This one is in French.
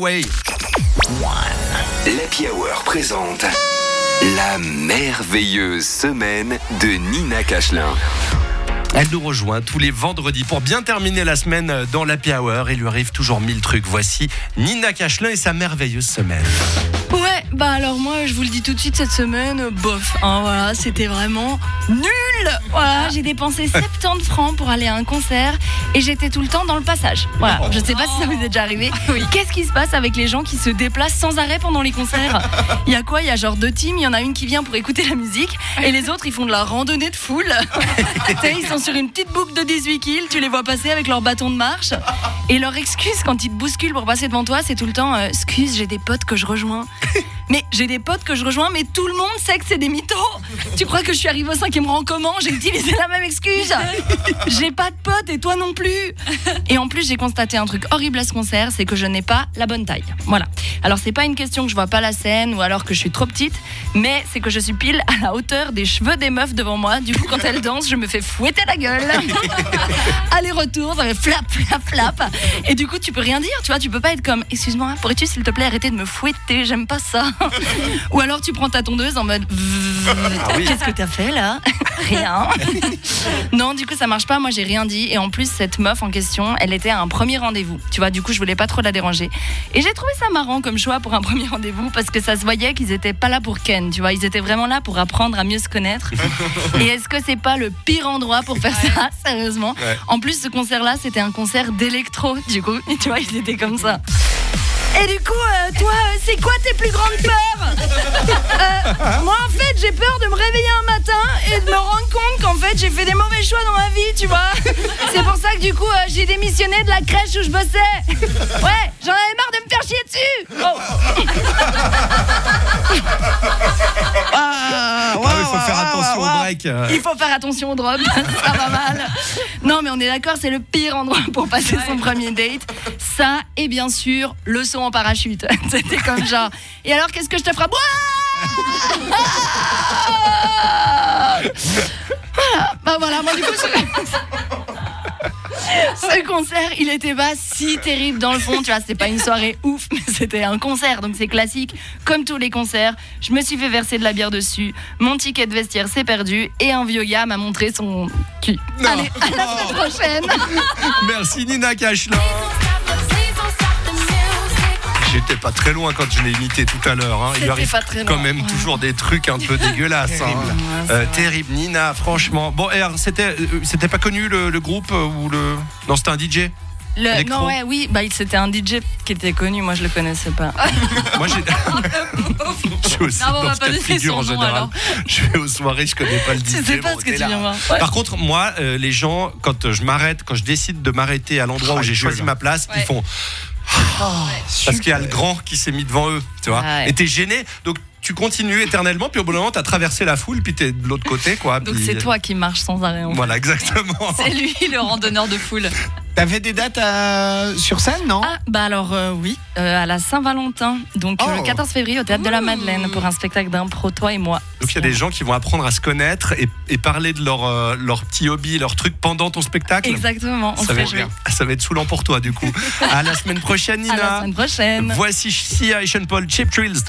Ouais. L'Happy Hour présente la merveilleuse semaine de Nina Cachelin. Elle nous rejoint tous les vendredis pour bien terminer la semaine dans l'Happy Hour. Il lui arrive toujours mille trucs. Voici Nina Cachelin et sa merveilleuse semaine. Ouais, bah alors moi je vous le dis tout de suite cette semaine, bof, hein, voilà, c'était vraiment nul. Voilà, j'ai dépensé 70 francs pour aller à un concert et j'étais tout le temps dans le passage. Voilà, je sais pas si ça vous est déjà arrivé. Qu'est-ce qui se passe avec les gens qui se déplacent sans arrêt pendant les concerts? Il y a quoi? Il y a genre deux teams, il y en a une qui vient pour écouter la musique et les autres ils font de la randonnée de foule. Tu sais, ils sont sur une petite boucle de 18 kills, tu les vois passer avec leur bâton de marche et leur excuse quand ils te bousculent pour passer devant toi, c'est tout le temps euh, excuse, j'ai des potes que je rejoins. Mais j'ai des potes que je rejoins, mais tout le monde sait que c'est des mythos. Tu crois que je suis arrivée au cinquième rang comment J'ai utilisé la même excuse. J'ai pas de potes et toi non plus. Et en plus, j'ai constaté un truc horrible à ce concert, c'est que je n'ai pas la bonne taille. Voilà. Alors c'est pas une question que je vois pas la scène ou alors que je suis trop petite, mais c'est que je suis pile à la hauteur des cheveux des meufs devant moi. Du coup, quand elles dansent, je me fais fouetter la gueule. Aller-retour, ça fait flap, flap, flap. Et du coup, tu peux rien dire, tu vois, tu peux pas être comme, excuse-moi, pourrais-tu s'il te plaît arrêter de me fouetter, j'aime pas ça. Ou alors tu prends ta tondeuse en mode, qu'est-ce que t'as fait là Rien. non, du coup, ça marche pas. Moi, j'ai rien dit. Et en plus, cette meuf en question, elle était à un premier rendez-vous. Tu vois, du coup, je voulais pas trop la déranger. Et j'ai trouvé ça marrant comme choix pour un premier rendez-vous parce que ça se voyait qu'ils étaient pas là pour Ken. Tu vois, ils étaient vraiment là pour apprendre à mieux se connaître. Et est-ce que c'est pas le pire endroit pour faire ça Sérieusement. Ouais. En plus, ce concert-là, c'était un concert d'électro. Du coup, et tu vois, ils étaient comme ça. Et du coup, euh, toi, euh, c'est quoi plus grandes peurs Euh, Moi, en fait, j'ai peur de me réveiller un matin et de me rendre compte qu'en fait, j'ai fait des mauvais choix dans ma vie, tu vois. C'est pour ça que du coup, euh, j'ai démissionné de la crèche où je bossais. Ouais, j'en avais marre de me faire chier dessus. Oh. Il faut faire attention au drop, ça va mal. Non, mais on est d'accord, c'est le pire endroit pour passer son premier date. Ça, et bien sûr, le saut en parachute. C'était comme genre. Et alors, qu'est-ce que je te ferai? Voilà, bah voilà, moi du coup, je- ce concert, il était pas si terrible dans le fond, tu vois, c'était pas une soirée ouf, mais c'était un concert, donc c'est classique, comme tous les concerts. Je me suis fait verser de la bière dessus, mon ticket de vestiaire s'est perdu, et un vieux gars m'a montré son cul. Non. Allez, à la semaine prochaine Merci Nina Cachelin. Pas très loin quand je l'ai imité tout à l'heure. hein. Il arrive quand même toujours des trucs un peu dégueulasses. hein. Euh, terrible, Nina, franchement. Bon, c'était, euh, c'était pas connu le, le groupe euh, ou le. Non, c'était un DJ. Le-. Non, ouais, oui, bah, c'était un DJ qui était connu, moi je le connaissais pas. Moi, j'ai. je suis aussi Non, on dans va ce pas cas de donner figure en général. alors. Je vais aux soirées, je connais pas le DJ. Je sais pas bon, ce que t'es tu là. viens voir. Ouais. Par contre, moi, euh, les gens, quand je m'arrête, quand je décide de m'arrêter à l'endroit Oh, où j'ai gueule. choisi ma place, ils Ouais. Font. Parce qu'il y a le grand qui s'est mis devant eux, tu vois. Ah ouais. Et t'es gêné, donc tu continues éternellement, puis au bout d'un moment, t'as traversé la foule, puis t'es de l'autre côté, quoi. Donc puis- c'est toi qui marches sans arrêt. en fait. Voilà, exactement. C'est lui le randonneur de foule. T'avais des dates à- sur scène, non Ah, bah alors euh, oui, euh, à la Saint-Valentin, donc euh, Oh. le 14 février au Théâtre de la Madeleine pour un spectacle d'impro, toi et moi. Donc il y a des gens qui vont apprendre à se connaître et, et parler de leur, euh, leur petit hobby, leur truc pendant ton spectacle. Exactement, on Ça se va, être, ça va être saoulant pour toi, du coup. à la semaine prochaine, À la Nina. semaine prochaine. Voici Sia et Sean Paul, Chip Trills.